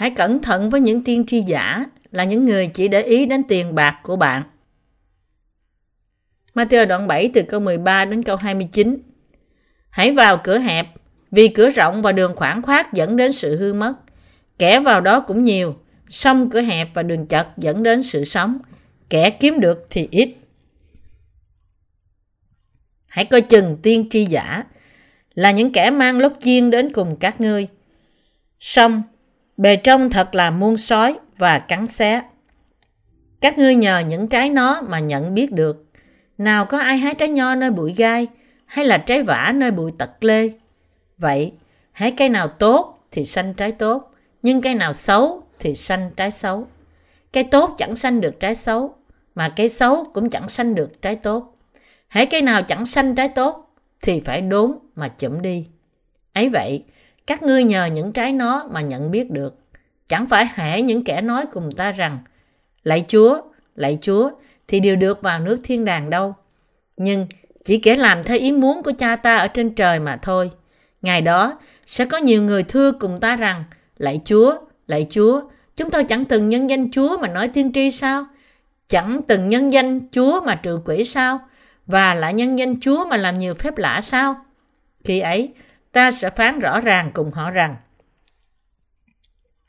Hãy cẩn thận với những tiên tri giả là những người chỉ để ý đến tiền bạc của bạn. Matthew đoạn 7 từ câu 13 đến câu 29 Hãy vào cửa hẹp, vì cửa rộng và đường khoảng khoát dẫn đến sự hư mất. Kẻ vào đó cũng nhiều, song cửa hẹp và đường chật dẫn đến sự sống. Kẻ kiếm được thì ít. Hãy coi chừng tiên tri giả là những kẻ mang lốc chiên đến cùng các ngươi. Song, bề trong thật là muôn sói và cắn xé. Các ngươi nhờ những trái nó mà nhận biết được. Nào có ai hái trái nho nơi bụi gai, hay là trái vả nơi bụi tật lê? Vậy, hãy cây nào tốt thì sanh trái tốt, nhưng cây nào xấu thì sanh trái xấu. Cây tốt chẳng sanh được trái xấu, mà cây xấu cũng chẳng sanh được trái tốt. Hãy cây nào chẳng sanh trái tốt thì phải đốn mà chụm đi. Ấy vậy, các ngươi nhờ những trái nó mà nhận biết được. Chẳng phải hễ những kẻ nói cùng ta rằng Lạy Chúa, lạy Chúa thì đều được vào nước thiên đàng đâu. Nhưng chỉ kẻ làm theo ý muốn của cha ta ở trên trời mà thôi. Ngày đó sẽ có nhiều người thưa cùng ta rằng Lạy Chúa, lạy Chúa, chúng tôi chẳng từng nhân danh Chúa mà nói tiên tri sao? Chẳng từng nhân danh Chúa mà trừ quỷ sao? Và lại nhân danh Chúa mà làm nhiều phép lạ sao? Khi ấy, ta sẽ phán rõ ràng cùng họ rằng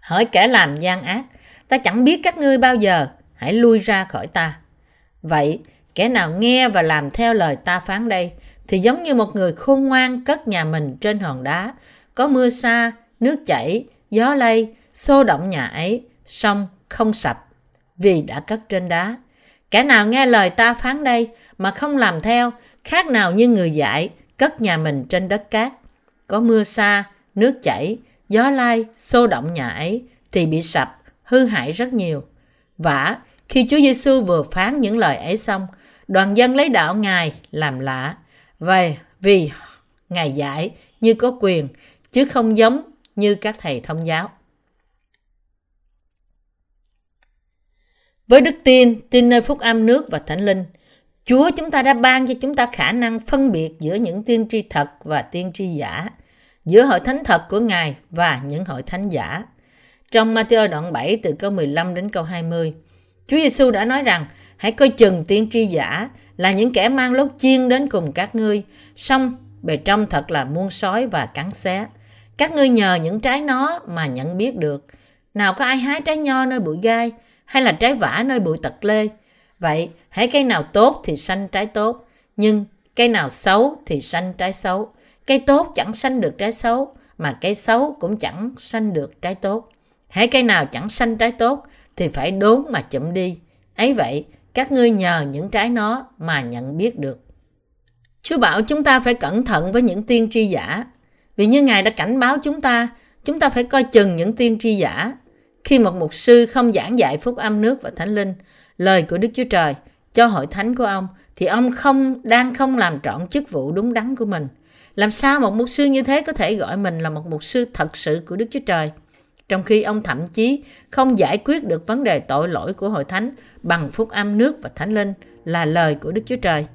hỡi kẻ làm gian ác, ta chẳng biết các ngươi bao giờ, hãy lui ra khỏi ta. Vậy, kẻ nào nghe và làm theo lời ta phán đây, thì giống như một người khôn ngoan cất nhà mình trên hòn đá, có mưa xa, nước chảy, gió lay, xô động nhà ấy, song không sập, vì đã cất trên đá. Kẻ nào nghe lời ta phán đây mà không làm theo, khác nào như người dại cất nhà mình trên đất cát. Có mưa xa, nước chảy, gió lai, xô động nhà ấy, thì bị sập, hư hại rất nhiều. Vả, khi Chúa Giêsu vừa phán những lời ấy xong, đoàn dân lấy đạo Ngài làm lạ. Vậy vì Ngài dạy như có quyền, chứ không giống như các thầy thông giáo. Với đức tin, tin nơi phúc âm nước và thánh linh, Chúa chúng ta đã ban cho chúng ta khả năng phân biệt giữa những tiên tri thật và tiên tri giả, giữa hội thánh thật của Ngài và những hội thánh giả. Trong Matthew đoạn 7 từ câu 15 đến câu 20, Chúa Giêsu đã nói rằng hãy coi chừng tiên tri giả là những kẻ mang lốt chiên đến cùng các ngươi, song bề trong thật là muôn sói và cắn xé. Các ngươi nhờ những trái nó mà nhận biết được. Nào có ai hái trái nho nơi bụi gai, hay là trái vả nơi bụi tật lê? Vậy, hãy cây nào tốt thì sanh trái tốt, nhưng cây nào xấu thì sanh trái xấu. Cây tốt chẳng sanh được trái xấu, mà cây xấu cũng chẳng sanh được trái tốt. Hãy cây nào chẳng sanh trái tốt thì phải đốn mà chụm đi. Ấy vậy, các ngươi nhờ những trái nó mà nhận biết được. Chúa bảo chúng ta phải cẩn thận với những tiên tri giả. Vì như Ngài đã cảnh báo chúng ta, chúng ta phải coi chừng những tiên tri giả. Khi một mục sư không giảng dạy phúc âm nước và thánh linh, lời của Đức Chúa Trời cho hội thánh của ông, thì ông không đang không làm trọn chức vụ đúng đắn của mình. Làm sao một mục sư như thế có thể gọi mình là một mục sư thật sự của Đức Chúa Trời? Trong khi ông thậm chí không giải quyết được vấn đề tội lỗi của hội thánh bằng phúc âm nước và thánh linh là lời của Đức Chúa Trời.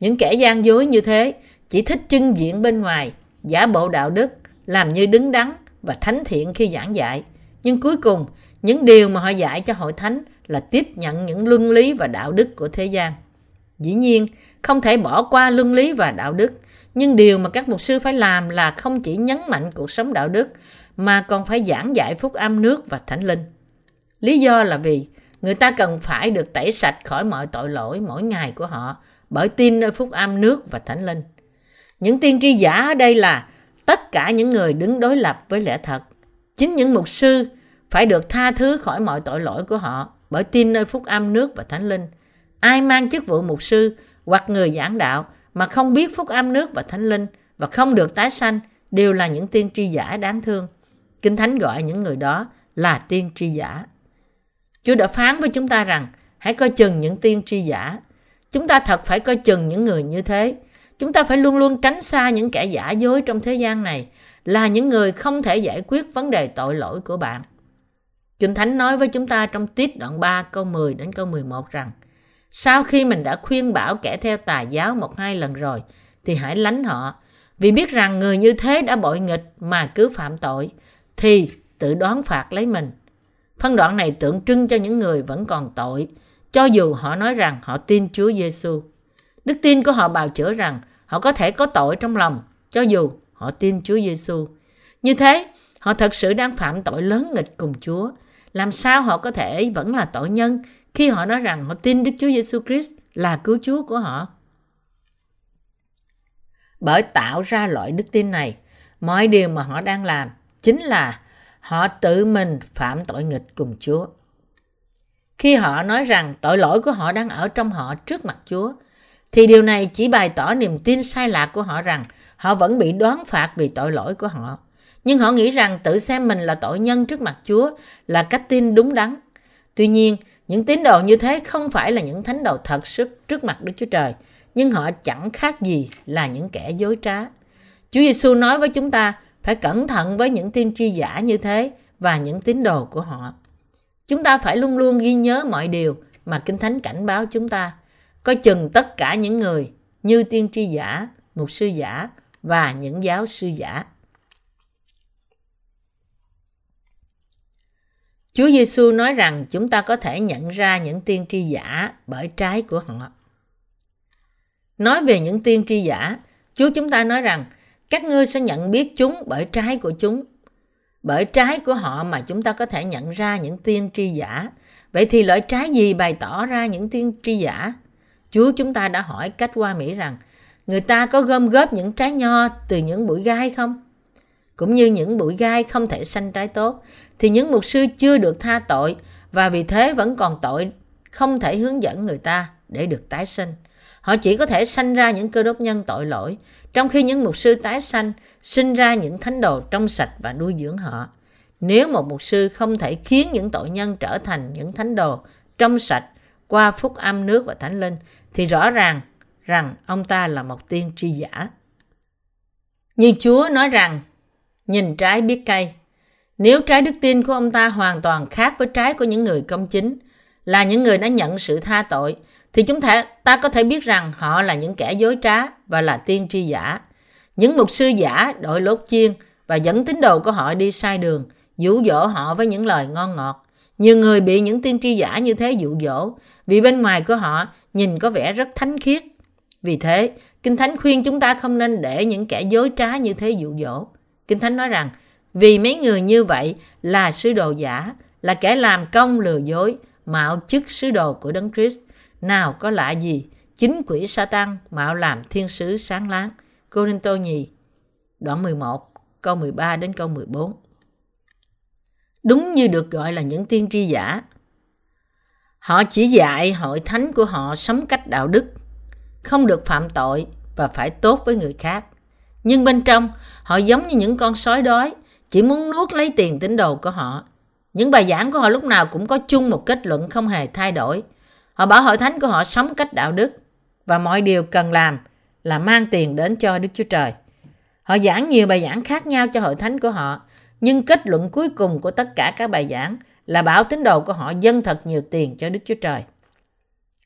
Những kẻ gian dối như thế chỉ thích trưng diện bên ngoài, giả bộ đạo đức, làm như đứng đắn và thánh thiện khi giảng dạy. Nhưng cuối cùng, những điều mà họ dạy cho hội thánh là tiếp nhận những luân lý và đạo đức của thế gian. Dĩ nhiên, không thể bỏ qua luân lý và đạo đức, nhưng điều mà các mục sư phải làm là không chỉ nhấn mạnh cuộc sống đạo đức, mà còn phải giảng dạy phúc âm nước và thánh linh. Lý do là vì người ta cần phải được tẩy sạch khỏi mọi tội lỗi mỗi ngày của họ bởi tin nơi phúc âm nước và thánh linh. Những tiên tri giả ở đây là tất cả những người đứng đối lập với lẽ thật. Chính những mục sư phải được tha thứ khỏi mọi tội lỗi của họ bởi tin nơi phúc âm nước và thánh linh. Ai mang chức vụ mục sư hoặc người giảng đạo mà không biết phúc âm nước và thánh linh và không được tái sanh đều là những tiên tri giả đáng thương. Kinh Thánh gọi những người đó là tiên tri giả. Chúa đã phán với chúng ta rằng, hãy coi chừng những tiên tri giả. Chúng ta thật phải coi chừng những người như thế. Chúng ta phải luôn luôn tránh xa những kẻ giả dối trong thế gian này, là những người không thể giải quyết vấn đề tội lỗi của bạn. Kinh Thánh nói với chúng ta trong tiết đoạn 3 câu 10 đến câu 11 rằng sau khi mình đã khuyên bảo kẻ theo tà giáo một hai lần rồi thì hãy lánh họ vì biết rằng người như thế đã bội nghịch mà cứ phạm tội thì tự đoán phạt lấy mình. Phân đoạn này tượng trưng cho những người vẫn còn tội, cho dù họ nói rằng họ tin Chúa Giêsu. Đức tin của họ bào chữa rằng họ có thể có tội trong lòng, cho dù họ tin Chúa Giêsu. Như thế, họ thật sự đang phạm tội lớn nghịch cùng Chúa. Làm sao họ có thể vẫn là tội nhân khi họ nói rằng họ tin Đức Chúa Giêsu Christ là cứu Chúa của họ? Bởi tạo ra loại đức tin này, mọi điều mà họ đang làm chính là họ tự mình phạm tội nghịch cùng Chúa. Khi họ nói rằng tội lỗi của họ đang ở trong họ trước mặt Chúa, thì điều này chỉ bày tỏ niềm tin sai lạc của họ rằng họ vẫn bị đoán phạt vì tội lỗi của họ. Nhưng họ nghĩ rằng tự xem mình là tội nhân trước mặt Chúa là cách tin đúng đắn. Tuy nhiên, những tín đồ như thế không phải là những thánh đồ thật sức trước mặt Đức Chúa Trời, nhưng họ chẳng khác gì là những kẻ dối trá. Chúa Giêsu nói với chúng ta phải cẩn thận với những tiên tri giả như thế và những tín đồ của họ. Chúng ta phải luôn luôn ghi nhớ mọi điều mà Kinh Thánh cảnh báo chúng ta. Coi chừng tất cả những người như tiên tri giả, mục sư giả và những giáo sư giả. Chúa Giêsu nói rằng chúng ta có thể nhận ra những tiên tri giả bởi trái của họ. Nói về những tiên tri giả, Chúa chúng ta nói rằng các ngươi sẽ nhận biết chúng bởi trái của chúng. Bởi trái của họ mà chúng ta có thể nhận ra những tiên tri giả. Vậy thì loại trái gì bày tỏ ra những tiên tri giả? Chúa chúng ta đã hỏi cách qua Mỹ rằng người ta có gom góp những trái nho từ những bụi gai không? Cũng như những bụi gai không thể sanh trái tốt, thì những mục sư chưa được tha tội và vì thế vẫn còn tội không thể hướng dẫn người ta để được tái sinh. Họ chỉ có thể sanh ra những cơ đốc nhân tội lỗi, trong khi những mục sư tái sanh sinh ra những thánh đồ trong sạch và nuôi dưỡng họ. Nếu một mục sư không thể khiến những tội nhân trở thành những thánh đồ trong sạch qua phúc âm nước và thánh linh, thì rõ ràng rằng ông ta là một tiên tri giả. Nhưng Chúa nói rằng, nhìn trái biết cây. Nếu trái đức tin của ông ta hoàn toàn khác với trái của những người công chính, là những người đã nhận sự tha tội, thì chúng ta, ta có thể biết rằng họ là những kẻ dối trá và là tiên tri giả. Những mục sư giả đội lốt chiên và dẫn tín đồ của họ đi sai đường, dụ dỗ họ với những lời ngon ngọt. Nhiều người bị những tiên tri giả như thế dụ dỗ vì bên ngoài của họ nhìn có vẻ rất thánh khiết. Vì thế, Kinh Thánh khuyên chúng ta không nên để những kẻ dối trá như thế dụ dỗ. Kinh Thánh nói rằng, vì mấy người như vậy là sứ đồ giả, là kẻ làm công lừa dối, mạo chức sứ đồ của Đấng Christ nào có lạ gì, chính quỷ Satan mạo làm thiên sứ sáng láng. Corinto nhì, đoạn 11, câu 13 đến câu 14. Đúng như được gọi là những tiên tri giả. Họ chỉ dạy hội thánh của họ sống cách đạo đức, không được phạm tội và phải tốt với người khác. Nhưng bên trong, họ giống như những con sói đói, chỉ muốn nuốt lấy tiền tín đồ của họ. Những bài giảng của họ lúc nào cũng có chung một kết luận không hề thay đổi – Họ bảo hội thánh của họ sống cách đạo đức và mọi điều cần làm là mang tiền đến cho Đức Chúa Trời. Họ giảng nhiều bài giảng khác nhau cho hội thánh của họ, nhưng kết luận cuối cùng của tất cả các bài giảng là bảo tín đồ của họ dâng thật nhiều tiền cho Đức Chúa Trời.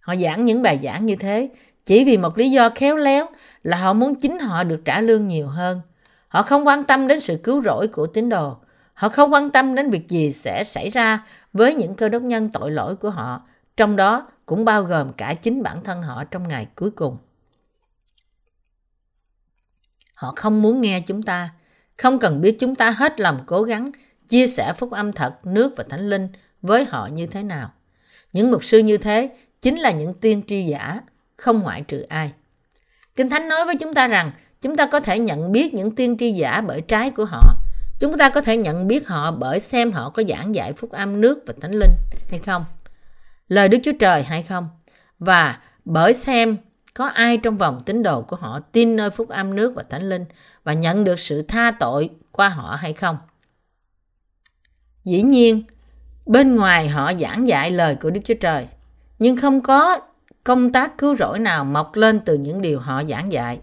Họ giảng những bài giảng như thế chỉ vì một lý do khéo léo là họ muốn chính họ được trả lương nhiều hơn. Họ không quan tâm đến sự cứu rỗi của tín đồ. Họ không quan tâm đến việc gì sẽ xảy ra với những cơ đốc nhân tội lỗi của họ, trong đó cũng bao gồm cả chính bản thân họ trong ngày cuối cùng. Họ không muốn nghe chúng ta, không cần biết chúng ta hết lòng cố gắng chia sẻ phúc âm thật, nước và thánh linh với họ như thế nào. Những mục sư như thế chính là những tiên tri giả, không ngoại trừ ai. Kinh Thánh nói với chúng ta rằng chúng ta có thể nhận biết những tiên tri giả bởi trái của họ. Chúng ta có thể nhận biết họ bởi xem họ có giảng dạy phúc âm nước và thánh linh hay không lời Đức Chúa Trời hay không? Và bởi xem có ai trong vòng tín đồ của họ tin nơi phúc âm nước và thánh linh và nhận được sự tha tội qua họ hay không? Dĩ nhiên, bên ngoài họ giảng dạy lời của Đức Chúa Trời, nhưng không có công tác cứu rỗi nào mọc lên từ những điều họ giảng dạy.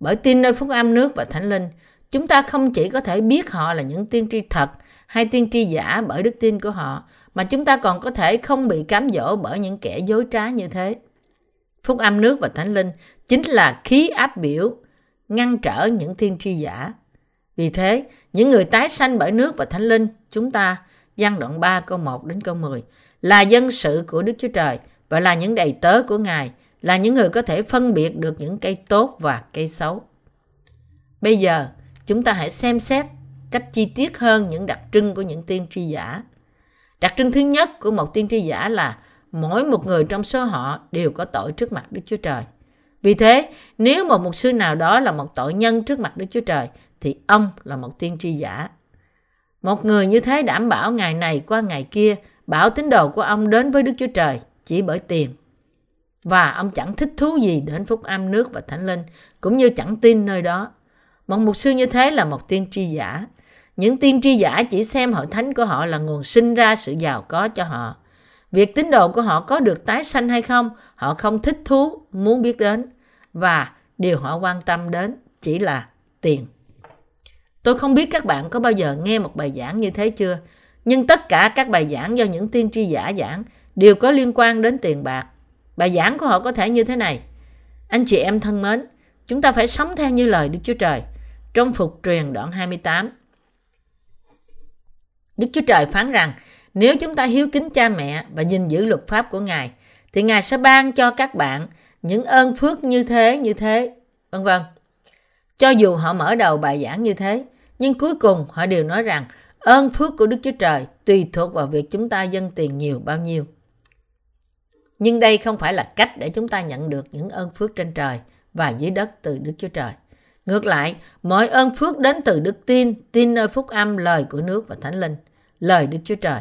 Bởi tin nơi phúc âm nước và thánh linh, chúng ta không chỉ có thể biết họ là những tiên tri thật hay tiên tri giả bởi đức tin của họ, mà chúng ta còn có thể không bị cám dỗ bởi những kẻ dối trá như thế. Phúc âm nước và thánh linh chính là khí áp biểu ngăn trở những tiên tri giả. Vì thế, những người tái sanh bởi nước và thánh linh, chúng ta, gian đoạn 3 câu 1 đến câu 10, là dân sự của Đức Chúa Trời và là những đầy tớ của Ngài, là những người có thể phân biệt được những cây tốt và cây xấu. Bây giờ, chúng ta hãy xem xét cách chi tiết hơn những đặc trưng của những tiên tri giả. Đặc trưng thứ nhất của một tiên tri giả là mỗi một người trong số họ đều có tội trước mặt Đức Chúa Trời. Vì thế, nếu một mục sư nào đó là một tội nhân trước mặt Đức Chúa Trời, thì ông là một tiên tri giả. Một người như thế đảm bảo ngày này qua ngày kia, bảo tín đồ của ông đến với Đức Chúa Trời chỉ bởi tiền. Và ông chẳng thích thú gì đến phúc âm nước và thánh linh, cũng như chẳng tin nơi đó. Một mục sư như thế là một tiên tri giả. Những tiên tri giả chỉ xem hội thánh của họ là nguồn sinh ra sự giàu có cho họ. Việc tín đồ của họ có được tái sanh hay không, họ không thích thú, muốn biết đến. Và điều họ quan tâm đến chỉ là tiền. Tôi không biết các bạn có bao giờ nghe một bài giảng như thế chưa, nhưng tất cả các bài giảng do những tiên tri giả giảng đều có liên quan đến tiền bạc. Bài giảng của họ có thể như thế này. Anh chị em thân mến, chúng ta phải sống theo như lời Đức Chúa Trời. Trong phục truyền đoạn 28, Đức Chúa Trời phán rằng, nếu chúng ta hiếu kính cha mẹ và gìn giữ luật pháp của Ngài, thì Ngài sẽ ban cho các bạn những ơn phước như thế, như thế, vân vân. Cho dù họ mở đầu bài giảng như thế, nhưng cuối cùng họ đều nói rằng ơn phước của Đức Chúa Trời tùy thuộc vào việc chúng ta dâng tiền nhiều bao nhiêu. Nhưng đây không phải là cách để chúng ta nhận được những ơn phước trên trời và dưới đất từ Đức Chúa Trời. Ngược lại, mọi ơn phước đến từ đức tin, tin nơi phúc âm lời của nước và thánh linh, lời Đức Chúa Trời.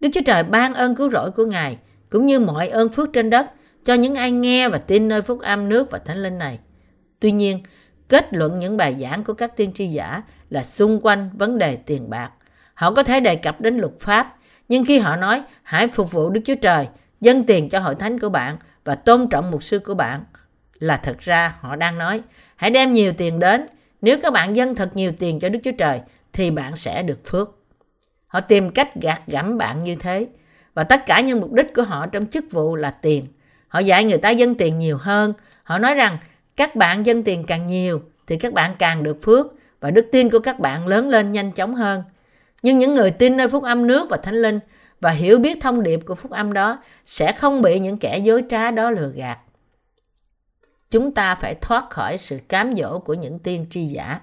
Đức Chúa Trời ban ơn cứu rỗi của Ngài, cũng như mọi ơn phước trên đất, cho những ai nghe và tin nơi phúc âm nước và thánh linh này. Tuy nhiên, kết luận những bài giảng của các tiên tri giả là xung quanh vấn đề tiền bạc. Họ có thể đề cập đến luật pháp, nhưng khi họ nói hãy phục vụ Đức Chúa Trời, dâng tiền cho hội thánh của bạn và tôn trọng mục sư của bạn, là thật ra họ đang nói hãy đem nhiều tiền đến. Nếu các bạn dâng thật nhiều tiền cho Đức Chúa Trời thì bạn sẽ được phước. Họ tìm cách gạt gẫm bạn như thế. Và tất cả những mục đích của họ trong chức vụ là tiền. Họ dạy người ta dâng tiền nhiều hơn. Họ nói rằng các bạn dâng tiền càng nhiều thì các bạn càng được phước và đức tin của các bạn lớn lên nhanh chóng hơn. Nhưng những người tin nơi phúc âm nước và thánh linh và hiểu biết thông điệp của phúc âm đó sẽ không bị những kẻ dối trá đó lừa gạt. Chúng ta phải thoát khỏi sự cám dỗ của những tiên tri giả.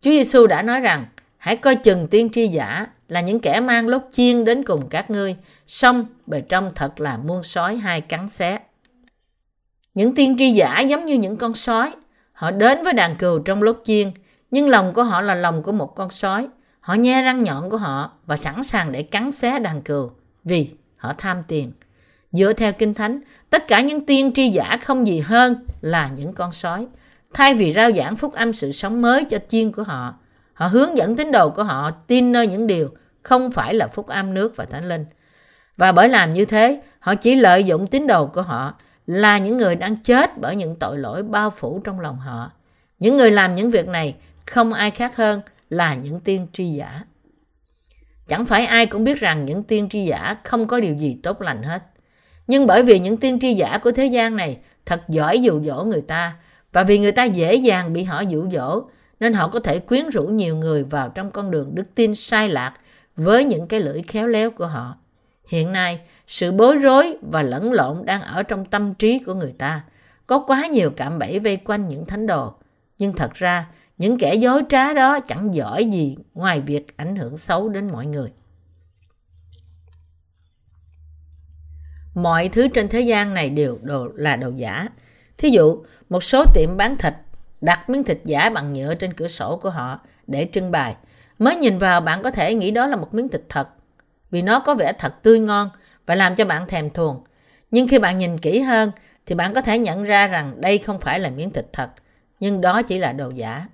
Chúa Giêsu đã nói rằng hãy coi chừng tiên tri giả là những kẻ mang lốt chiên đến cùng các ngươi, xong bề trong thật là muôn sói hai cắn xé. Những tiên tri giả giống như những con sói. Họ đến với đàn cừu trong lốt chiên, nhưng lòng của họ là lòng của một con sói. Họ nhe răng nhọn của họ và sẵn sàng để cắn xé đàn cừu vì họ tham tiền. Dựa theo Kinh Thánh, tất cả những tiên tri giả không gì hơn là những con sói. Thay vì rao giảng phúc âm sự sống mới cho chiên của họ, họ hướng dẫn tín đồ của họ tin nơi những điều không phải là phúc âm nước và thánh linh. Và bởi làm như thế, họ chỉ lợi dụng tín đồ của họ là những người đang chết bởi những tội lỗi bao phủ trong lòng họ. Những người làm những việc này không ai khác hơn là những tiên tri giả. Chẳng phải ai cũng biết rằng những tiên tri giả không có điều gì tốt lành hết. Nhưng bởi vì những tiên tri giả của thế gian này thật giỏi dụ dỗ người ta và vì người ta dễ dàng bị họ dụ dỗ nên họ có thể quyến rũ nhiều người vào trong con đường đức tin sai lạc với những cái lưỡi khéo léo của họ. Hiện nay, sự bối rối và lẫn lộn đang ở trong tâm trí của người ta. Có quá nhiều cạm bẫy vây quanh những thánh đồ. Nhưng thật ra, những kẻ dối trá đó chẳng giỏi gì ngoài việc ảnh hưởng xấu đến mọi người. Mọi thứ trên thế gian này đều đồ là đồ giả. Thí dụ, một số tiệm bán thịt đặt miếng thịt giả bằng nhựa trên cửa sổ của họ để trưng bày. Mới nhìn vào bạn có thể nghĩ đó là một miếng thịt thật vì nó có vẻ thật tươi ngon và làm cho bạn thèm thuồng. Nhưng khi bạn nhìn kỹ hơn thì bạn có thể nhận ra rằng đây không phải là miếng thịt thật, nhưng đó chỉ là đồ giả.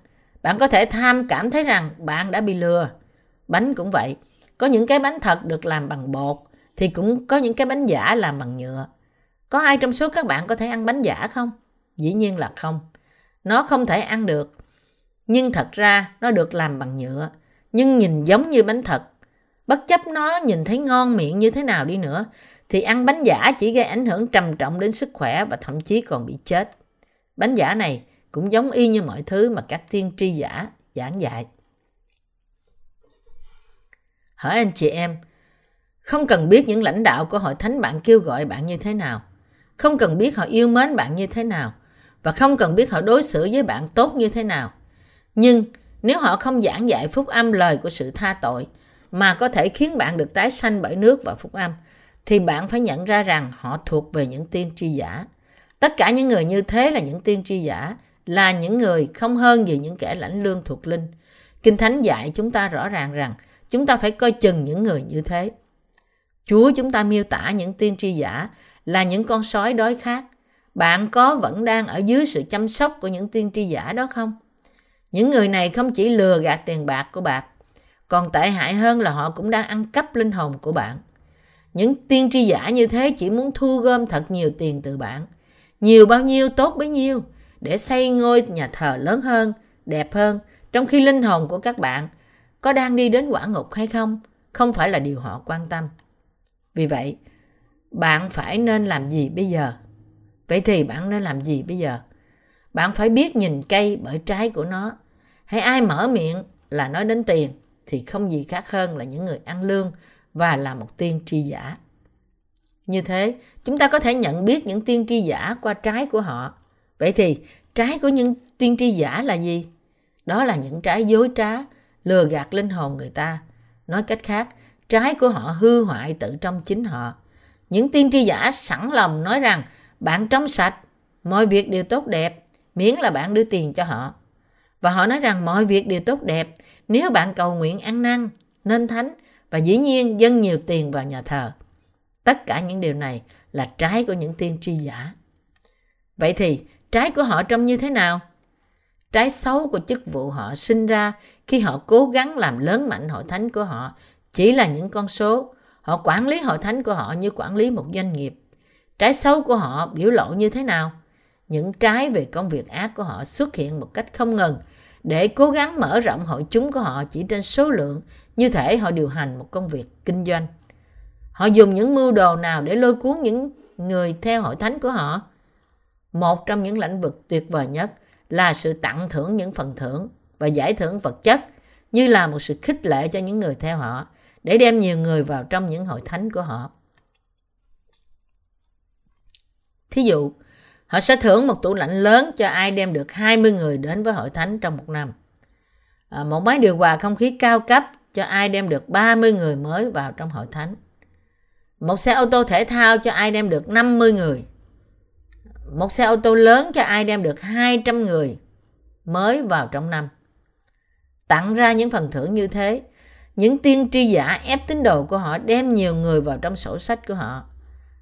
Bạn có thể tham cảm thấy rằng bạn đã bị lừa. Bánh cũng vậy. Có những cái bánh thật được làm bằng bột, thì cũng có những cái bánh giả làm bằng nhựa. Có ai trong số các bạn có thể ăn bánh giả không? Dĩ nhiên là không. Nó không thể ăn được. Nhưng thật ra nó được làm bằng nhựa. Nhưng nhìn giống như bánh thật Bất chấp nó nhìn thấy ngon miệng như thế nào đi nữa, thì ăn bánh giả chỉ gây ảnh hưởng trầm trọng đến sức khỏe và thậm chí còn bị chết. Bánh giả này cũng giống y như mọi thứ mà các tiên tri giả giảng dạy. Hỏi anh chị em, không cần biết những lãnh đạo của hội thánh bạn kêu gọi bạn như thế nào, không cần biết họ yêu mến bạn như thế nào, và không cần biết họ đối xử với bạn tốt như thế nào. Nhưng nếu họ không giảng dạy phúc âm lời của sự tha tội, mà có thể khiến bạn được tái sanh bởi nước và phúc âm, thì bạn phải nhận ra rằng họ thuộc về những tiên tri giả. Tất cả những người như thế là những tiên tri giả, là những người không hơn gì những kẻ lãnh lương thuộc linh. Kinh Thánh dạy chúng ta rõ ràng rằng chúng ta phải coi chừng những người như thế. Chúa chúng ta miêu tả những tiên tri giả là những con sói đói khát. Bạn có vẫn đang ở dưới sự chăm sóc của những tiên tri giả đó không? Những người này không chỉ lừa gạt tiền bạc của bạn, còn tệ hại hơn là họ cũng đang ăn cắp linh hồn của bạn. Những tiên tri giả như thế chỉ muốn thu gom thật nhiều tiền từ bạn. Nhiều bao nhiêu tốt bấy nhiêu để xây ngôi nhà thờ lớn hơn, đẹp hơn, trong khi linh hồn của các bạn có đang đi đến quả ngục hay không, không phải là điều họ quan tâm. Vì vậy, bạn phải nên làm gì bây giờ? Vậy thì bạn nên làm gì bây giờ? Bạn phải biết nhìn cây bởi trái của nó. Hay ai mở miệng là nói đến tiền thì không gì khác hơn là những người ăn lương và là một tiên tri giả. Như thế, chúng ta có thể nhận biết những tiên tri giả qua trái của họ. Vậy thì, trái của những tiên tri giả là gì? Đó là những trái dối trá, lừa gạt linh hồn người ta. Nói cách khác, trái của họ hư hoại tự trong chính họ. Những tiên tri giả sẵn lòng nói rằng bạn trong sạch, mọi việc đều tốt đẹp, miễn là bạn đưa tiền cho họ. Và họ nói rằng mọi việc đều tốt đẹp nếu bạn cầu nguyện ăn năn, nên thánh và dĩ nhiên dâng nhiều tiền vào nhà thờ. Tất cả những điều này là trái của những tiên tri giả. Vậy thì trái của họ trông như thế nào? Trái xấu của chức vụ họ sinh ra khi họ cố gắng làm lớn mạnh hội thánh của họ chỉ là những con số. Họ quản lý hội thánh của họ như quản lý một doanh nghiệp. Trái xấu của họ biểu lộ như thế nào? Những trái về công việc ác của họ xuất hiện một cách không ngừng để cố gắng mở rộng hội chúng của họ chỉ trên số lượng, như thể họ điều hành một công việc kinh doanh. Họ dùng những mưu đồ nào để lôi cuốn những người theo hội thánh của họ? Một trong những lĩnh vực tuyệt vời nhất là sự tặng thưởng những phần thưởng và giải thưởng vật chất như là một sự khích lệ cho những người theo họ để đem nhiều người vào trong những hội thánh của họ. Thí dụ, họ sẽ thưởng một tủ lạnh lớn cho ai đem được 20 người đến với hội thánh trong một năm. À, một máy điều hòa không khí cao cấp cho ai đem được 30 người mới vào trong hội thánh. Một xe ô tô thể thao cho ai đem được 50 người. Một xe ô tô lớn cho ai đem được 200 người mới vào trong năm. Tặng ra những phần thưởng như thế, những tiên tri giả ép tín đồ của họ đem nhiều người vào trong sổ sách của họ.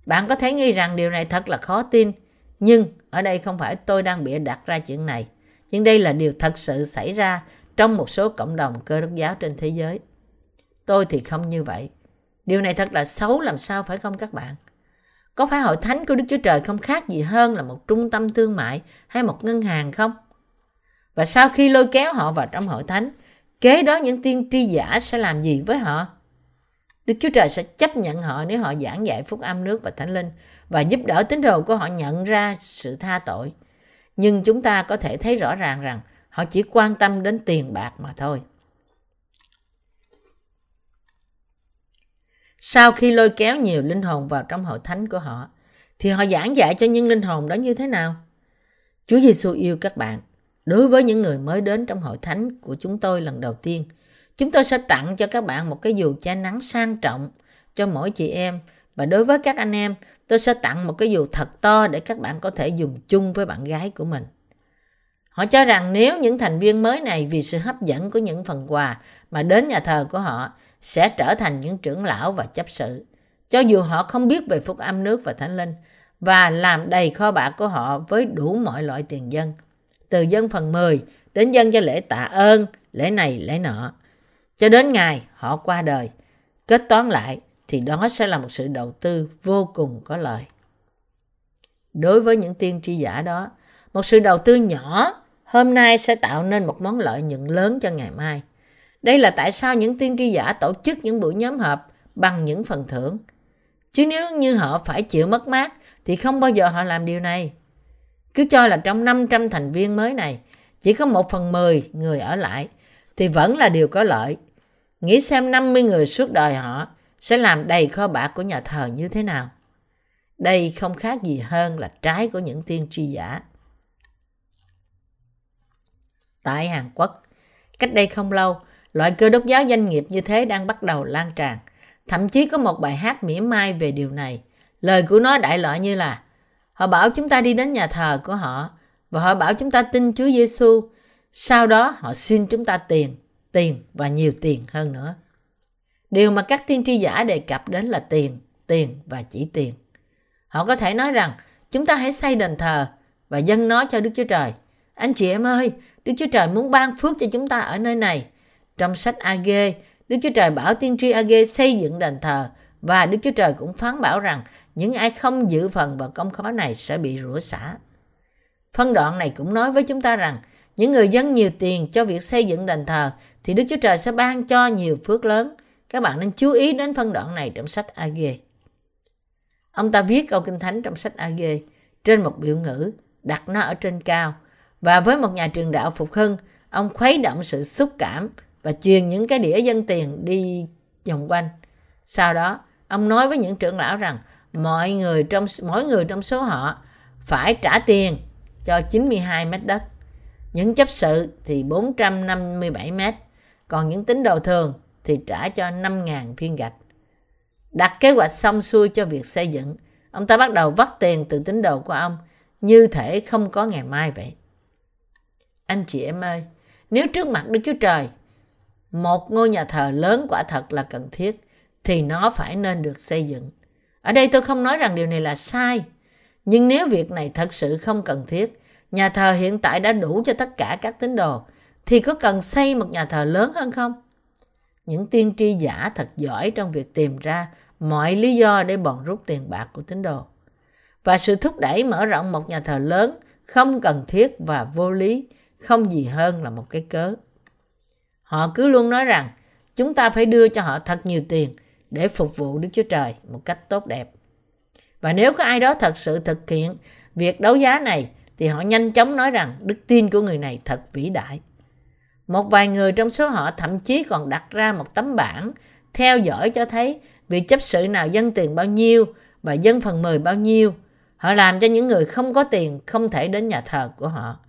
Bạn có thể nghĩ rằng điều này thật là khó tin, nhưng ở đây không phải tôi đang bịa đặt ra chuyện này, nhưng đây là điều thật sự xảy ra trong một số cộng đồng cơ đốc giáo trên thế giới. Tôi thì không như vậy. Điều này thật là xấu làm sao phải không các bạn? Có phải hội thánh của Đức Chúa Trời không khác gì hơn là một trung tâm thương mại hay một ngân hàng không? Và sau khi lôi kéo họ vào trong hội thánh, kế đó những tiên tri giả sẽ làm gì với họ? Đức Chúa Trời sẽ chấp nhận họ nếu họ giảng dạy phúc âm nước và thánh linh và giúp đỡ tín đồ của họ nhận ra sự tha tội. Nhưng chúng ta có thể thấy rõ ràng rằng họ chỉ quan tâm đến tiền bạc mà thôi. Sau khi lôi kéo nhiều linh hồn vào trong hội thánh của họ, thì họ giảng dạy cho những linh hồn đó như thế nào? Chúa Giêsu yêu các bạn. Đối với những người mới đến trong hội thánh của chúng tôi lần đầu tiên, chúng tôi sẽ tặng cho các bạn một cái dù che nắng sang trọng cho mỗi chị em và đối với các anh em, tôi sẽ tặng một cái dù thật to để các bạn có thể dùng chung với bạn gái của mình. Họ cho rằng nếu những thành viên mới này vì sự hấp dẫn của những phần quà mà đến nhà thờ của họ sẽ trở thành những trưởng lão và chấp sự. Cho dù họ không biết về phúc âm nước và thánh linh và làm đầy kho bạc của họ với đủ mọi loại tiền dân. Từ dân phần 10 đến dân cho lễ tạ ơn, lễ này, lễ nọ. Cho đến ngày họ qua đời. Kết toán lại thì đó sẽ là một sự đầu tư vô cùng có lợi. Đối với những tiên tri giả đó, một sự đầu tư nhỏ hôm nay sẽ tạo nên một món lợi nhuận lớn cho ngày mai. Đây là tại sao những tiên tri giả tổ chức những buổi nhóm họp bằng những phần thưởng. Chứ nếu như họ phải chịu mất mát thì không bao giờ họ làm điều này. Cứ cho là trong 500 thành viên mới này, chỉ có một phần 10 người ở lại, thì vẫn là điều có lợi. Nghĩ xem 50 người suốt đời họ sẽ làm đầy kho bạc của nhà thờ như thế nào. Đây không khác gì hơn là trái của những tiên tri giả. Tại Hàn Quốc, cách đây không lâu, loại cơ đốc giáo doanh nghiệp như thế đang bắt đầu lan tràn. Thậm chí có một bài hát mỉa mai về điều này. Lời của nó đại loại như là Họ bảo chúng ta đi đến nhà thờ của họ và họ bảo chúng ta tin Chúa Giêsu. Sau đó họ xin chúng ta tiền, tiền và nhiều tiền hơn nữa. Điều mà các tiên tri giả đề cập đến là tiền, tiền và chỉ tiền. Họ có thể nói rằng chúng ta hãy xây đền thờ và dâng nó cho Đức Chúa Trời. Anh chị em ơi, Đức Chúa Trời muốn ban phước cho chúng ta ở nơi này. Trong sách Ag, Đức Chúa Trời bảo tiên tri Ag xây dựng đền thờ và Đức Chúa Trời cũng phán bảo rằng những ai không giữ phần vào công khó này sẽ bị rủa xả. Phân đoạn này cũng nói với chúng ta rằng những người dân nhiều tiền cho việc xây dựng đền thờ thì Đức Chúa Trời sẽ ban cho nhiều phước lớn. Các bạn nên chú ý đến phân đoạn này trong sách Ag. Ông ta viết câu kinh thánh trong sách Ag trên một biểu ngữ, đặt nó ở trên cao. Và với một nhà truyền đạo phục hưng, ông khuấy động sự xúc cảm và truyền những cái đĩa dân tiền đi vòng quanh. Sau đó, ông nói với những trưởng lão rằng mọi người trong mỗi người trong số họ phải trả tiền cho 92 mét đất. Những chấp sự thì 457 mét, còn những tín đồ thường thì trả cho 5.000 viên gạch. Đặt kế hoạch xong xuôi cho việc xây dựng, ông ta bắt đầu vắt tiền từ tín đồ của ông như thể không có ngày mai vậy. Anh chị em ơi, nếu trước mặt Đức Chúa Trời, một ngôi nhà thờ lớn quả thật là cần thiết, thì nó phải nên được xây dựng. Ở đây tôi không nói rằng điều này là sai, nhưng nếu việc này thật sự không cần thiết, nhà thờ hiện tại đã đủ cho tất cả các tín đồ, thì có cần xây một nhà thờ lớn hơn không? Những tiên tri giả thật giỏi trong việc tìm ra mọi lý do để bòn rút tiền bạc của tín đồ. Và sự thúc đẩy mở rộng một nhà thờ lớn không cần thiết và vô lý, không gì hơn là một cái cớ. Họ cứ luôn nói rằng, chúng ta phải đưa cho họ thật nhiều tiền để phục vụ Đức Chúa Trời một cách tốt đẹp. Và nếu có ai đó thật sự thực hiện việc đấu giá này, thì họ nhanh chóng nói rằng đức tin của người này thật vĩ đại. Một vài người trong số họ thậm chí còn đặt ra một tấm bảng theo dõi cho thấy việc chấp sự nào dân tiền bao nhiêu và dân phần mười bao nhiêu. Họ làm cho những người không có tiền không thể đến nhà thờ của họ.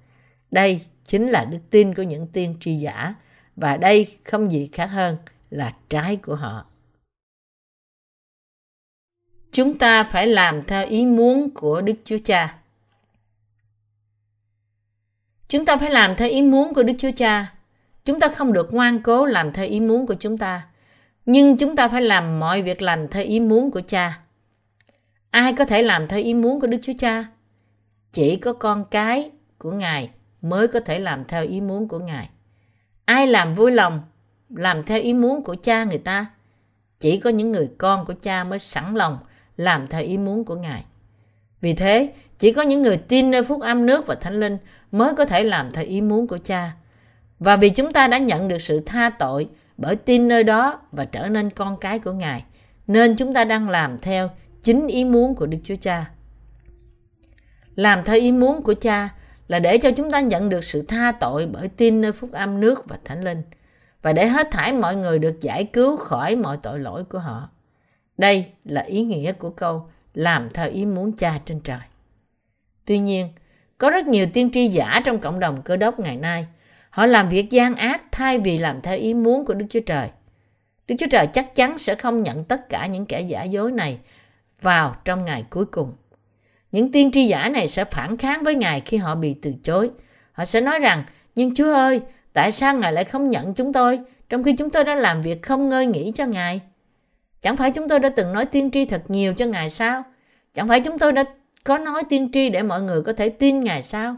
Đây chính là đức tin của những tiên tri giả, và đây không gì khác hơn là trái của họ. Chúng ta phải làm theo ý muốn của Đức Chúa Cha. Chúng ta phải làm theo ý muốn của Đức Chúa Cha. Chúng ta không được ngoan cố làm theo ý muốn của chúng ta. Nhưng chúng ta phải làm mọi việc lành theo ý muốn của cha. Ai có thể làm theo ý muốn của Đức Chúa Cha? Chỉ có con cái của Ngài mới có thể làm theo ý muốn của Ngài. Ai làm vui lòng, làm theo ý muốn của cha người ta? Chỉ có những người con của cha mới sẵn lòng làm theo ý muốn của Ngài. Vì thế, chỉ có những người tin nơi phúc âm nước và thánh linh mới có thể làm theo ý muốn của cha. Và vì chúng ta đã nhận được sự tha tội bởi tin nơi đó và trở nên con cái của Ngài, nên chúng ta đang làm theo chính ý muốn của Đức Chúa Cha. Làm theo ý muốn của cha là để cho chúng ta nhận được sự tha tội bởi tin nơi phúc âm nước và thánh linh và để hết thảy mọi người được giải cứu khỏi mọi tội lỗi của họ. Đây là ý nghĩa của câu làm theo ý muốn cha trên trời. Tuy nhiên, có rất nhiều tiên tri giả trong cộng đồng cơ đốc ngày nay. Họ làm việc gian ác thay vì làm theo ý muốn của Đức Chúa Trời. Đức Chúa Trời chắc chắn sẽ không nhận tất cả những kẻ giả dối này vào trong ngày cuối cùng. Những tiên tri giả này sẽ phản kháng với Ngài khi họ bị từ chối. Họ sẽ nói rằng, nhưng Chúa ơi, tại sao Ngài lại không nhận chúng tôi, trong khi chúng tôi đã làm việc không ngơi nghỉ cho Ngài? Chẳng phải chúng tôi đã từng nói tiên tri thật nhiều cho Ngài sao? Chẳng phải chúng tôi đã có nói tiên tri để mọi người có thể tin Ngài sao?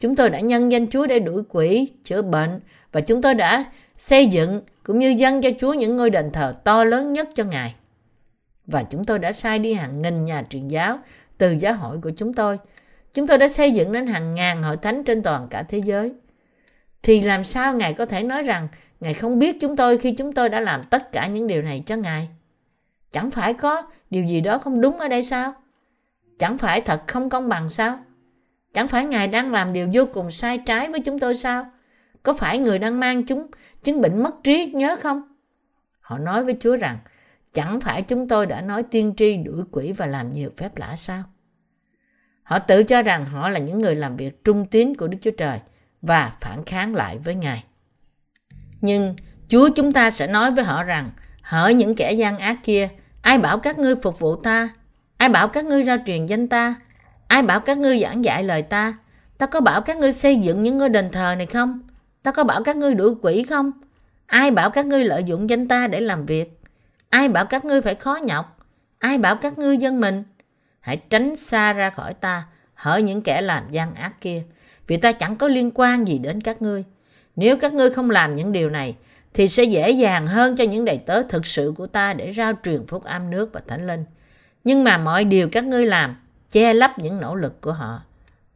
Chúng tôi đã nhân danh Chúa để đuổi quỷ, chữa bệnh và chúng tôi đã xây dựng cũng như dâng cho Chúa những ngôi đền thờ to lớn nhất cho Ngài. Và chúng tôi đã sai đi hàng nghìn nhà truyền giáo từ giáo hội của chúng tôi. Chúng tôi đã xây dựng đến hàng ngàn hội thánh trên toàn cả thế giới. Thì làm sao Ngài có thể nói rằng Ngài không biết chúng tôi khi chúng tôi đã làm tất cả những điều này cho Ngài. Chẳng phải có điều gì đó không đúng ở đây sao? Chẳng phải thật không công bằng sao? Chẳng phải Ngài đang làm điều vô cùng sai trái với chúng tôi sao? Có phải người đang mang chúng chứng bệnh mất trí nhớ không? Họ nói với Chúa rằng, chẳng phải chúng tôi đã nói tiên tri đuổi quỷ và làm nhiều phép lạ sao? Họ tự cho rằng họ là những người làm việc trung tín của Đức Chúa Trời và phản kháng lại với Ngài. Nhưng Chúa chúng ta sẽ nói với họ rằng, hỡi những kẻ gian ác kia, ai bảo các ngươi phục vụ ta? Ai bảo các ngươi ra truyền danh ta? Ai bảo các ngươi giảng dạy lời ta? Ta có bảo các ngươi xây dựng những ngôi đền thờ này không? Ta có bảo các ngươi đuổi quỷ không? Ai bảo các ngươi lợi dụng danh ta để làm việc? Ai bảo các ngươi phải khó nhọc? Ai bảo các ngươi dân mình? Hãy tránh xa ra khỏi ta, hỡi những kẻ làm gian ác kia, vì ta chẳng có liên quan gì đến các ngươi. Nếu các ngươi không làm những điều này, thì sẽ dễ dàng hơn cho những đầy tớ thực sự của ta để rao truyền phúc âm nước và thánh linh. Nhưng mà mọi điều các ngươi làm che lấp những nỗ lực của họ.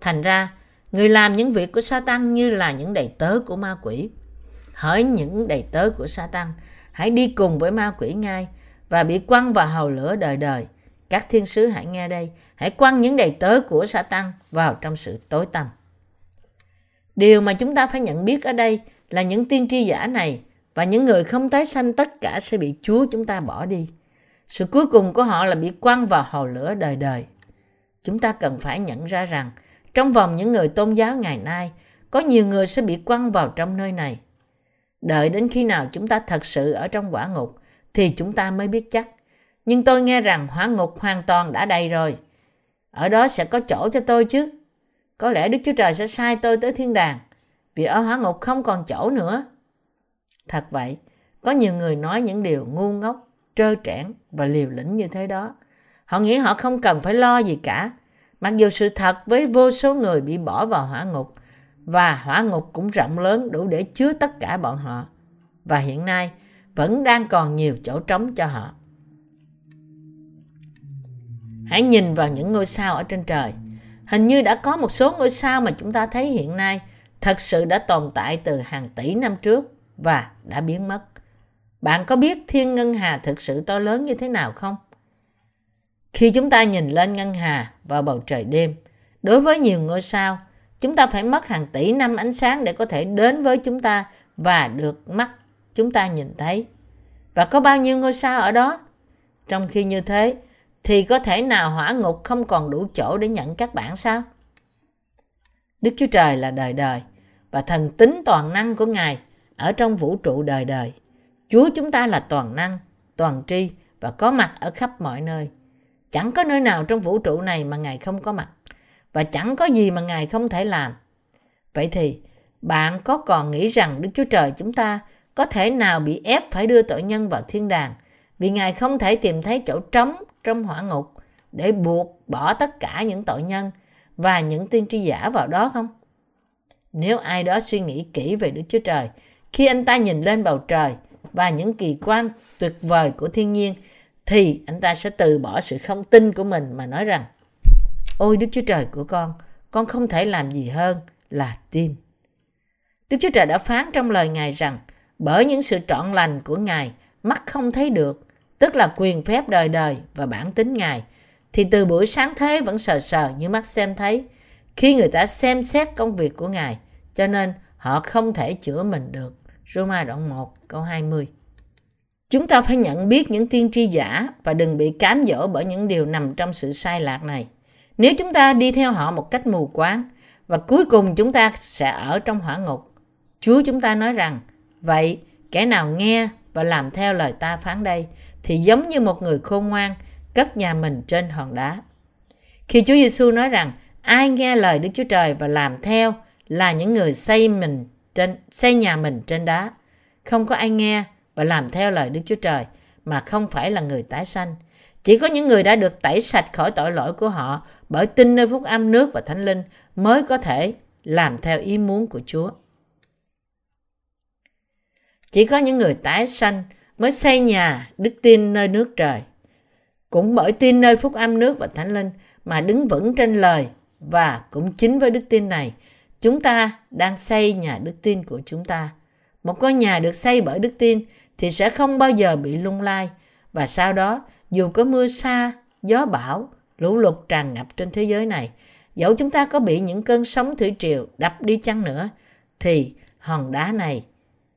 Thành ra, người làm những việc của Satan như là những đầy tớ của ma quỷ. Hỡi những đầy tớ của Satan, hãy đi cùng với ma quỷ ngay và bị quăng vào hầu lửa đời đời. Các thiên sứ hãy nghe đây, hãy quăng những đầy tớ của Satan vào trong sự tối tăm. Điều mà chúng ta phải nhận biết ở đây là những tiên tri giả này và những người không tái sanh tất cả sẽ bị Chúa chúng ta bỏ đi. Sự cuối cùng của họ là bị quăng vào hồ lửa đời đời. Chúng ta cần phải nhận ra rằng trong vòng những người tôn giáo ngày nay, có nhiều người sẽ bị quăng vào trong nơi này. Đợi đến khi nào chúng ta thật sự ở trong quả ngục thì chúng ta mới biết chắc. Nhưng tôi nghe rằng hỏa ngục hoàn toàn đã đầy rồi. Ở đó sẽ có chỗ cho tôi chứ. Có lẽ Đức Chúa Trời sẽ sai tôi tới thiên đàng vì ở hỏa ngục không còn chỗ nữa. Thật vậy, có nhiều người nói những điều ngu ngốc, trơ trẽn và liều lĩnh như thế đó. Họ nghĩ họ không cần phải lo gì cả. Mặc dù sự thật với vô số người bị bỏ vào hỏa ngục và hỏa ngục cũng rộng lớn đủ để chứa tất cả bọn họ. Và hiện nay vẫn đang còn nhiều chỗ trống cho họ. Hãy nhìn vào những ngôi sao ở trên trời. Hình như đã có một số ngôi sao mà chúng ta thấy hiện nay thật sự đã tồn tại từ hàng tỷ năm trước và đã biến mất. Bạn có biết thiên ngân hà thực sự to lớn như thế nào không? Khi chúng ta nhìn lên ngân hà vào bầu trời đêm, đối với nhiều ngôi sao, chúng ta phải mất hàng tỷ năm ánh sáng để có thể đến với chúng ta và được mắt chúng ta nhìn thấy. Và có bao nhiêu ngôi sao ở đó? Trong khi như thế, thì có thể nào hỏa ngục không còn đủ chỗ để nhận các bạn sao? Đức Chúa Trời là đời đời và thần tính toàn năng của Ngài ở trong vũ trụ đời đời. Chúa chúng ta là toàn năng, toàn tri và có mặt ở khắp mọi nơi. Chẳng có nơi nào trong vũ trụ này mà Ngài không có mặt và chẳng có gì mà Ngài không thể làm. Vậy thì, bạn có còn nghĩ rằng Đức Chúa Trời chúng ta có thể nào bị ép phải đưa tội nhân vào thiên đàng vì Ngài không thể tìm thấy chỗ trống trong hỏa ngục để buộc bỏ tất cả những tội nhân và những tiên tri giả vào đó không? Nếu ai đó suy nghĩ kỹ về Đức Chúa Trời, khi anh ta nhìn lên bầu trời và những kỳ quan tuyệt vời của thiên nhiên, thì anh ta sẽ từ bỏ sự không tin của mình mà nói rằng Ôi Đức Chúa Trời của con, con không thể làm gì hơn là tin. Đức Chúa Trời đã phán trong lời Ngài rằng bởi những sự trọn lành của Ngài, mắt không thấy được, tức là quyền phép đời đời và bản tính Ngài, thì từ buổi sáng thế vẫn sờ sờ như mắt xem thấy, khi người ta xem xét công việc của Ngài, cho nên họ không thể chữa mình được. Roma đoạn 1 câu 20 Chúng ta phải nhận biết những tiên tri giả và đừng bị cám dỗ bởi những điều nằm trong sự sai lạc này. Nếu chúng ta đi theo họ một cách mù quáng và cuối cùng chúng ta sẽ ở trong hỏa ngục. Chúa chúng ta nói rằng, vậy kẻ nào nghe và làm theo lời ta phán đây thì giống như một người khôn ngoan cất nhà mình trên hòn đá. Khi Chúa Giêsu nói rằng ai nghe lời Đức Chúa Trời và làm theo là những người xây mình trên xây nhà mình trên đá. Không có ai nghe và làm theo lời Đức Chúa Trời mà không phải là người tái sanh. Chỉ có những người đã được tẩy sạch khỏi tội lỗi của họ bởi tin nơi phúc âm nước và thánh linh mới có thể làm theo ý muốn của Chúa. Chỉ có những người tái sanh mới xây nhà đức tin nơi nước trời. Cũng bởi tin nơi phúc âm nước và thánh linh mà đứng vững trên lời và cũng chính với đức tin này chúng ta đang xây nhà đức tin của chúng ta. Một ngôi nhà được xây bởi đức tin thì sẽ không bao giờ bị lung lai và sau đó dù có mưa xa, gió bão, lũ lụt tràn ngập trên thế giới này dẫu chúng ta có bị những cơn sóng thủy triều đập đi chăng nữa, thì hòn đá này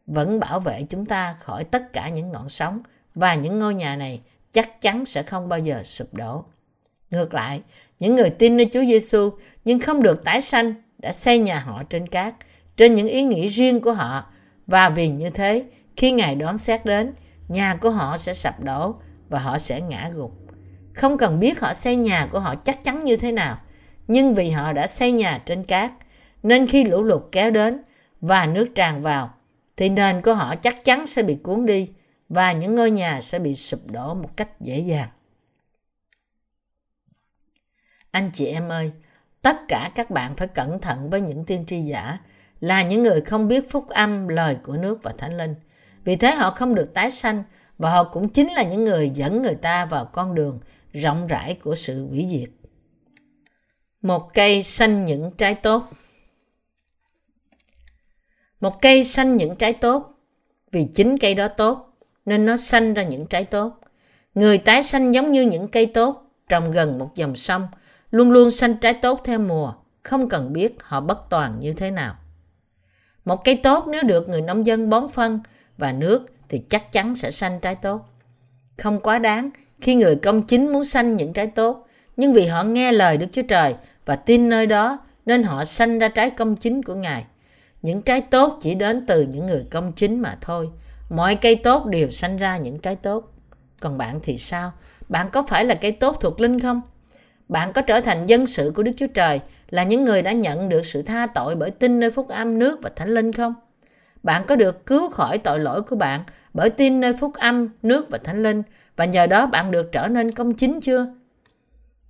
vẫn bảo vệ chúng ta khỏi tất cả những ngọn sóng và những ngôi nhà này chắc chắn sẽ không bao giờ sụp đổ. Ngược lại, những người tin nơi Chúa Giêsu nhưng không được tái sanh đã xây nhà họ trên cát, trên những ý nghĩ riêng của họ và vì như thế, khi Ngài đoán xét đến, nhà của họ sẽ sập đổ và họ sẽ ngã gục. Không cần biết họ xây nhà của họ chắc chắn như thế nào, nhưng vì họ đã xây nhà trên cát, nên khi lũ lụt kéo đến và nước tràn vào, thì nền của họ chắc chắn sẽ bị cuốn đi và những ngôi nhà sẽ bị sụp đổ một cách dễ dàng. Anh chị em ơi, tất cả các bạn phải cẩn thận với những tiên tri giả là những người không biết phúc âm lời của nước và thánh linh. Vì thế họ không được tái sanh và họ cũng chính là những người dẫn người ta vào con đường rộng rãi của sự hủy diệt. Một cây xanh những trái tốt Một cây xanh những trái tốt vì chính cây đó tốt nên nó xanh ra những trái tốt. Người tái xanh giống như những cây tốt trồng gần một dòng sông, luôn luôn xanh trái tốt theo mùa, không cần biết họ bất toàn như thế nào. Một cây tốt nếu được người nông dân bón phân và nước thì chắc chắn sẽ xanh trái tốt. Không quá đáng khi người công chính muốn sanh những trái tốt, nhưng vì họ nghe lời Đức Chúa Trời và tin nơi đó nên họ sanh ra trái công chính của Ngài. Những trái tốt chỉ đến từ những người công chính mà thôi. Mọi cây tốt đều sanh ra những trái tốt. Còn bạn thì sao? Bạn có phải là cây tốt thuộc linh không? Bạn có trở thành dân sự của Đức Chúa Trời là những người đã nhận được sự tha tội bởi tin nơi phúc âm nước và thánh linh không? Bạn có được cứu khỏi tội lỗi của bạn bởi tin nơi phúc âm, nước và thánh linh và nhờ đó bạn được trở nên công chính chưa?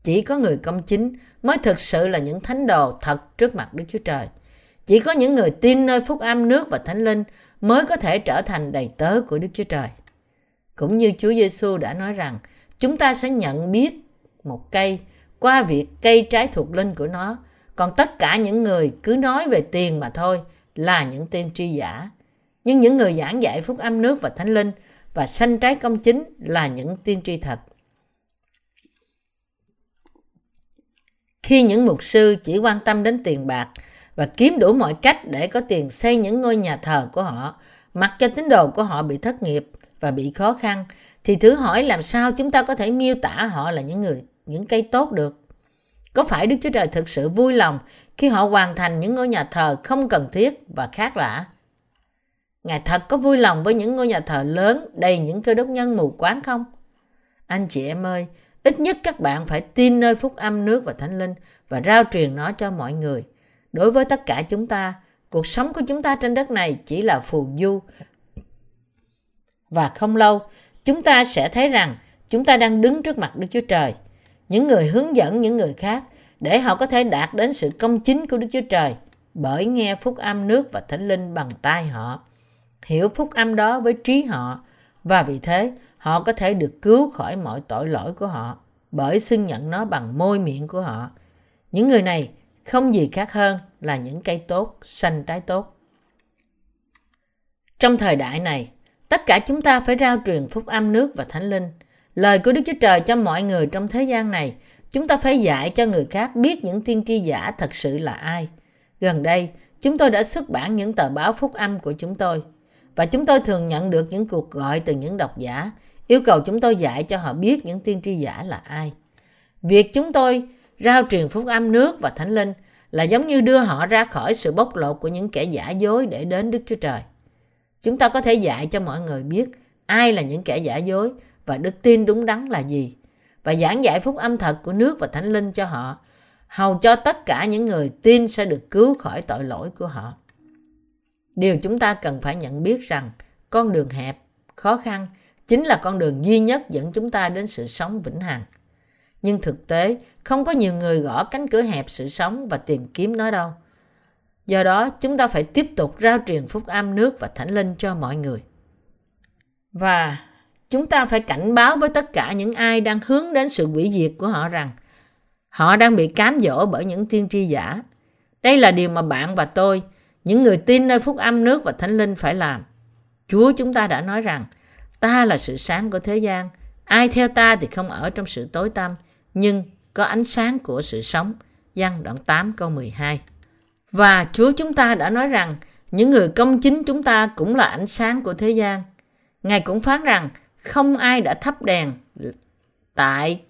Chỉ có người công chính mới thực sự là những thánh đồ thật trước mặt Đức Chúa Trời. Chỉ có những người tin nơi phúc âm, nước và thánh linh mới có thể trở thành đầy tớ của Đức Chúa Trời. Cũng như Chúa Giêsu đã nói rằng, chúng ta sẽ nhận biết một cây qua việc cây trái thuộc linh của nó. Còn tất cả những người cứ nói về tiền mà thôi là những tiên tri giả. Nhưng những người giảng dạy phúc âm nước và thánh linh và sanh trái công chính là những tiên tri thật. Khi những mục sư chỉ quan tâm đến tiền bạc và kiếm đủ mọi cách để có tiền xây những ngôi nhà thờ của họ, mặc cho tín đồ của họ bị thất nghiệp và bị khó khăn, thì thử hỏi làm sao chúng ta có thể miêu tả họ là những người những cây tốt được? Có phải Đức Chúa Trời thực sự vui lòng khi họ hoàn thành những ngôi nhà thờ không cần thiết và khác lạ? Ngài thật có vui lòng với những ngôi nhà thờ lớn đầy những cơ đốc nhân mù quáng không? Anh chị em ơi, ít nhất các bạn phải tin nơi phúc âm nước và thánh linh và rao truyền nó cho mọi người. Đối với tất cả chúng ta, cuộc sống của chúng ta trên đất này chỉ là phù du. Và không lâu, chúng ta sẽ thấy rằng chúng ta đang đứng trước mặt Đức Chúa Trời – những người hướng dẫn những người khác để họ có thể đạt đến sự công chính của Đức Chúa Trời bởi nghe phúc âm nước và thánh linh bằng tai họ, hiểu phúc âm đó với trí họ và vì thế họ có thể được cứu khỏi mọi tội lỗi của họ bởi xưng nhận nó bằng môi miệng của họ. Những người này không gì khác hơn là những cây tốt, xanh trái tốt. Trong thời đại này, tất cả chúng ta phải rao truyền phúc âm nước và thánh linh – Lời của Đức Chúa Trời cho mọi người trong thế gian này, chúng ta phải dạy cho người khác biết những tiên tri giả thật sự là ai. Gần đây, chúng tôi đã xuất bản những tờ báo phúc âm của chúng tôi và chúng tôi thường nhận được những cuộc gọi từ những độc giả, yêu cầu chúng tôi dạy cho họ biết những tiên tri giả là ai. Việc chúng tôi rao truyền phúc âm nước và thánh linh là giống như đưa họ ra khỏi sự bóc lột của những kẻ giả dối để đến Đức Chúa Trời. Chúng ta có thể dạy cho mọi người biết ai là những kẻ giả dối và đức tin đúng đắn là gì, và giảng giải phúc âm thật của nước và thánh linh cho họ hầu cho tất cả những người tin sẽ được cứu khỏi tội lỗi của họ điều chúng ta cần phải nhận biết rằng con đường hẹp khó khăn chính là con đường duy nhất dẫn chúng ta đến sự sống vĩnh hằng. Nhưng thực tế không có nhiều người gõ cánh cửa hẹp sự sống và tìm kiếm nó đâu. Do đó chúng ta phải tiếp tục rao truyền phúc âm nước và thánh linh cho mọi người. Và Chúng ta phải cảnh báo với tất cả những ai đang hướng đến sự hủy diệt của họ rằng họ đang bị cám dỗ bởi những tiên tri giả. Đây là điều mà bạn và tôi, những người tin nơi phúc âm nước và thánh linh phải làm. Chúa chúng ta đã nói rằng ta là sự sáng của thế gian. Ai theo ta thì không ở trong sự tối tăm, nhưng có ánh sáng của sự sống. Giăng đoạn 8 câu 12. Và Chúa chúng ta đã nói rằng những người công chính chúng ta cũng là ánh sáng của thế gian. Ngài cũng phán rằng không ai đã thắp đèn tại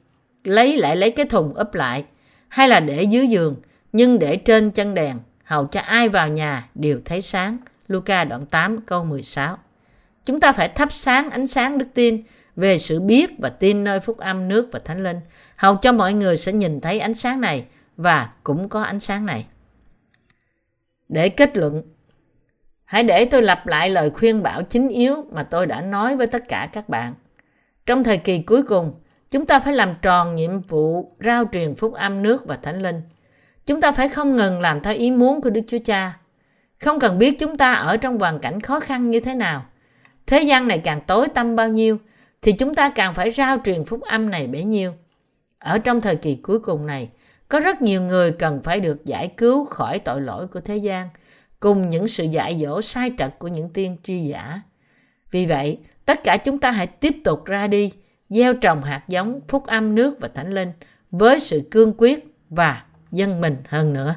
lấy lại lấy cái thùng ấp lại hay là để dưới giường nhưng để trên chân đèn hầu cho ai vào nhà đều thấy sáng. Luca đoạn 8 câu 16. Chúng ta phải thắp sáng ánh sáng đức tin về sự biết và tin nơi phúc âm nước và thánh linh, hầu cho mọi người sẽ nhìn thấy ánh sáng này và cũng có ánh sáng này. Để kết luận, hãy để tôi lặp lại lời khuyên bảo chính yếu mà tôi đã nói với tất cả các bạn. Trong thời kỳ cuối cùng, chúng ta phải làm tròn nhiệm vụ rao truyền phúc âm nước và thánh linh. Chúng ta phải không ngừng làm theo ý muốn của Đức Chúa Cha. Không cần biết chúng ta ở trong hoàn cảnh khó khăn như thế nào. Thế gian này càng tối tăm bao nhiêu, thì chúng ta càng phải rao truyền phúc âm này bấy nhiêu. Ở trong thời kỳ cuối cùng này, có rất nhiều người cần phải được giải cứu khỏi tội lỗi của thế gian, cùng những sự dạy dỗ sai trật của những tiên tri giả. Vì vậy, tất cả chúng ta hãy tiếp tục ra đi, gieo trồng hạt giống phúc âm nước và thánh linh với sự cương quyết và dân mình hơn nữa.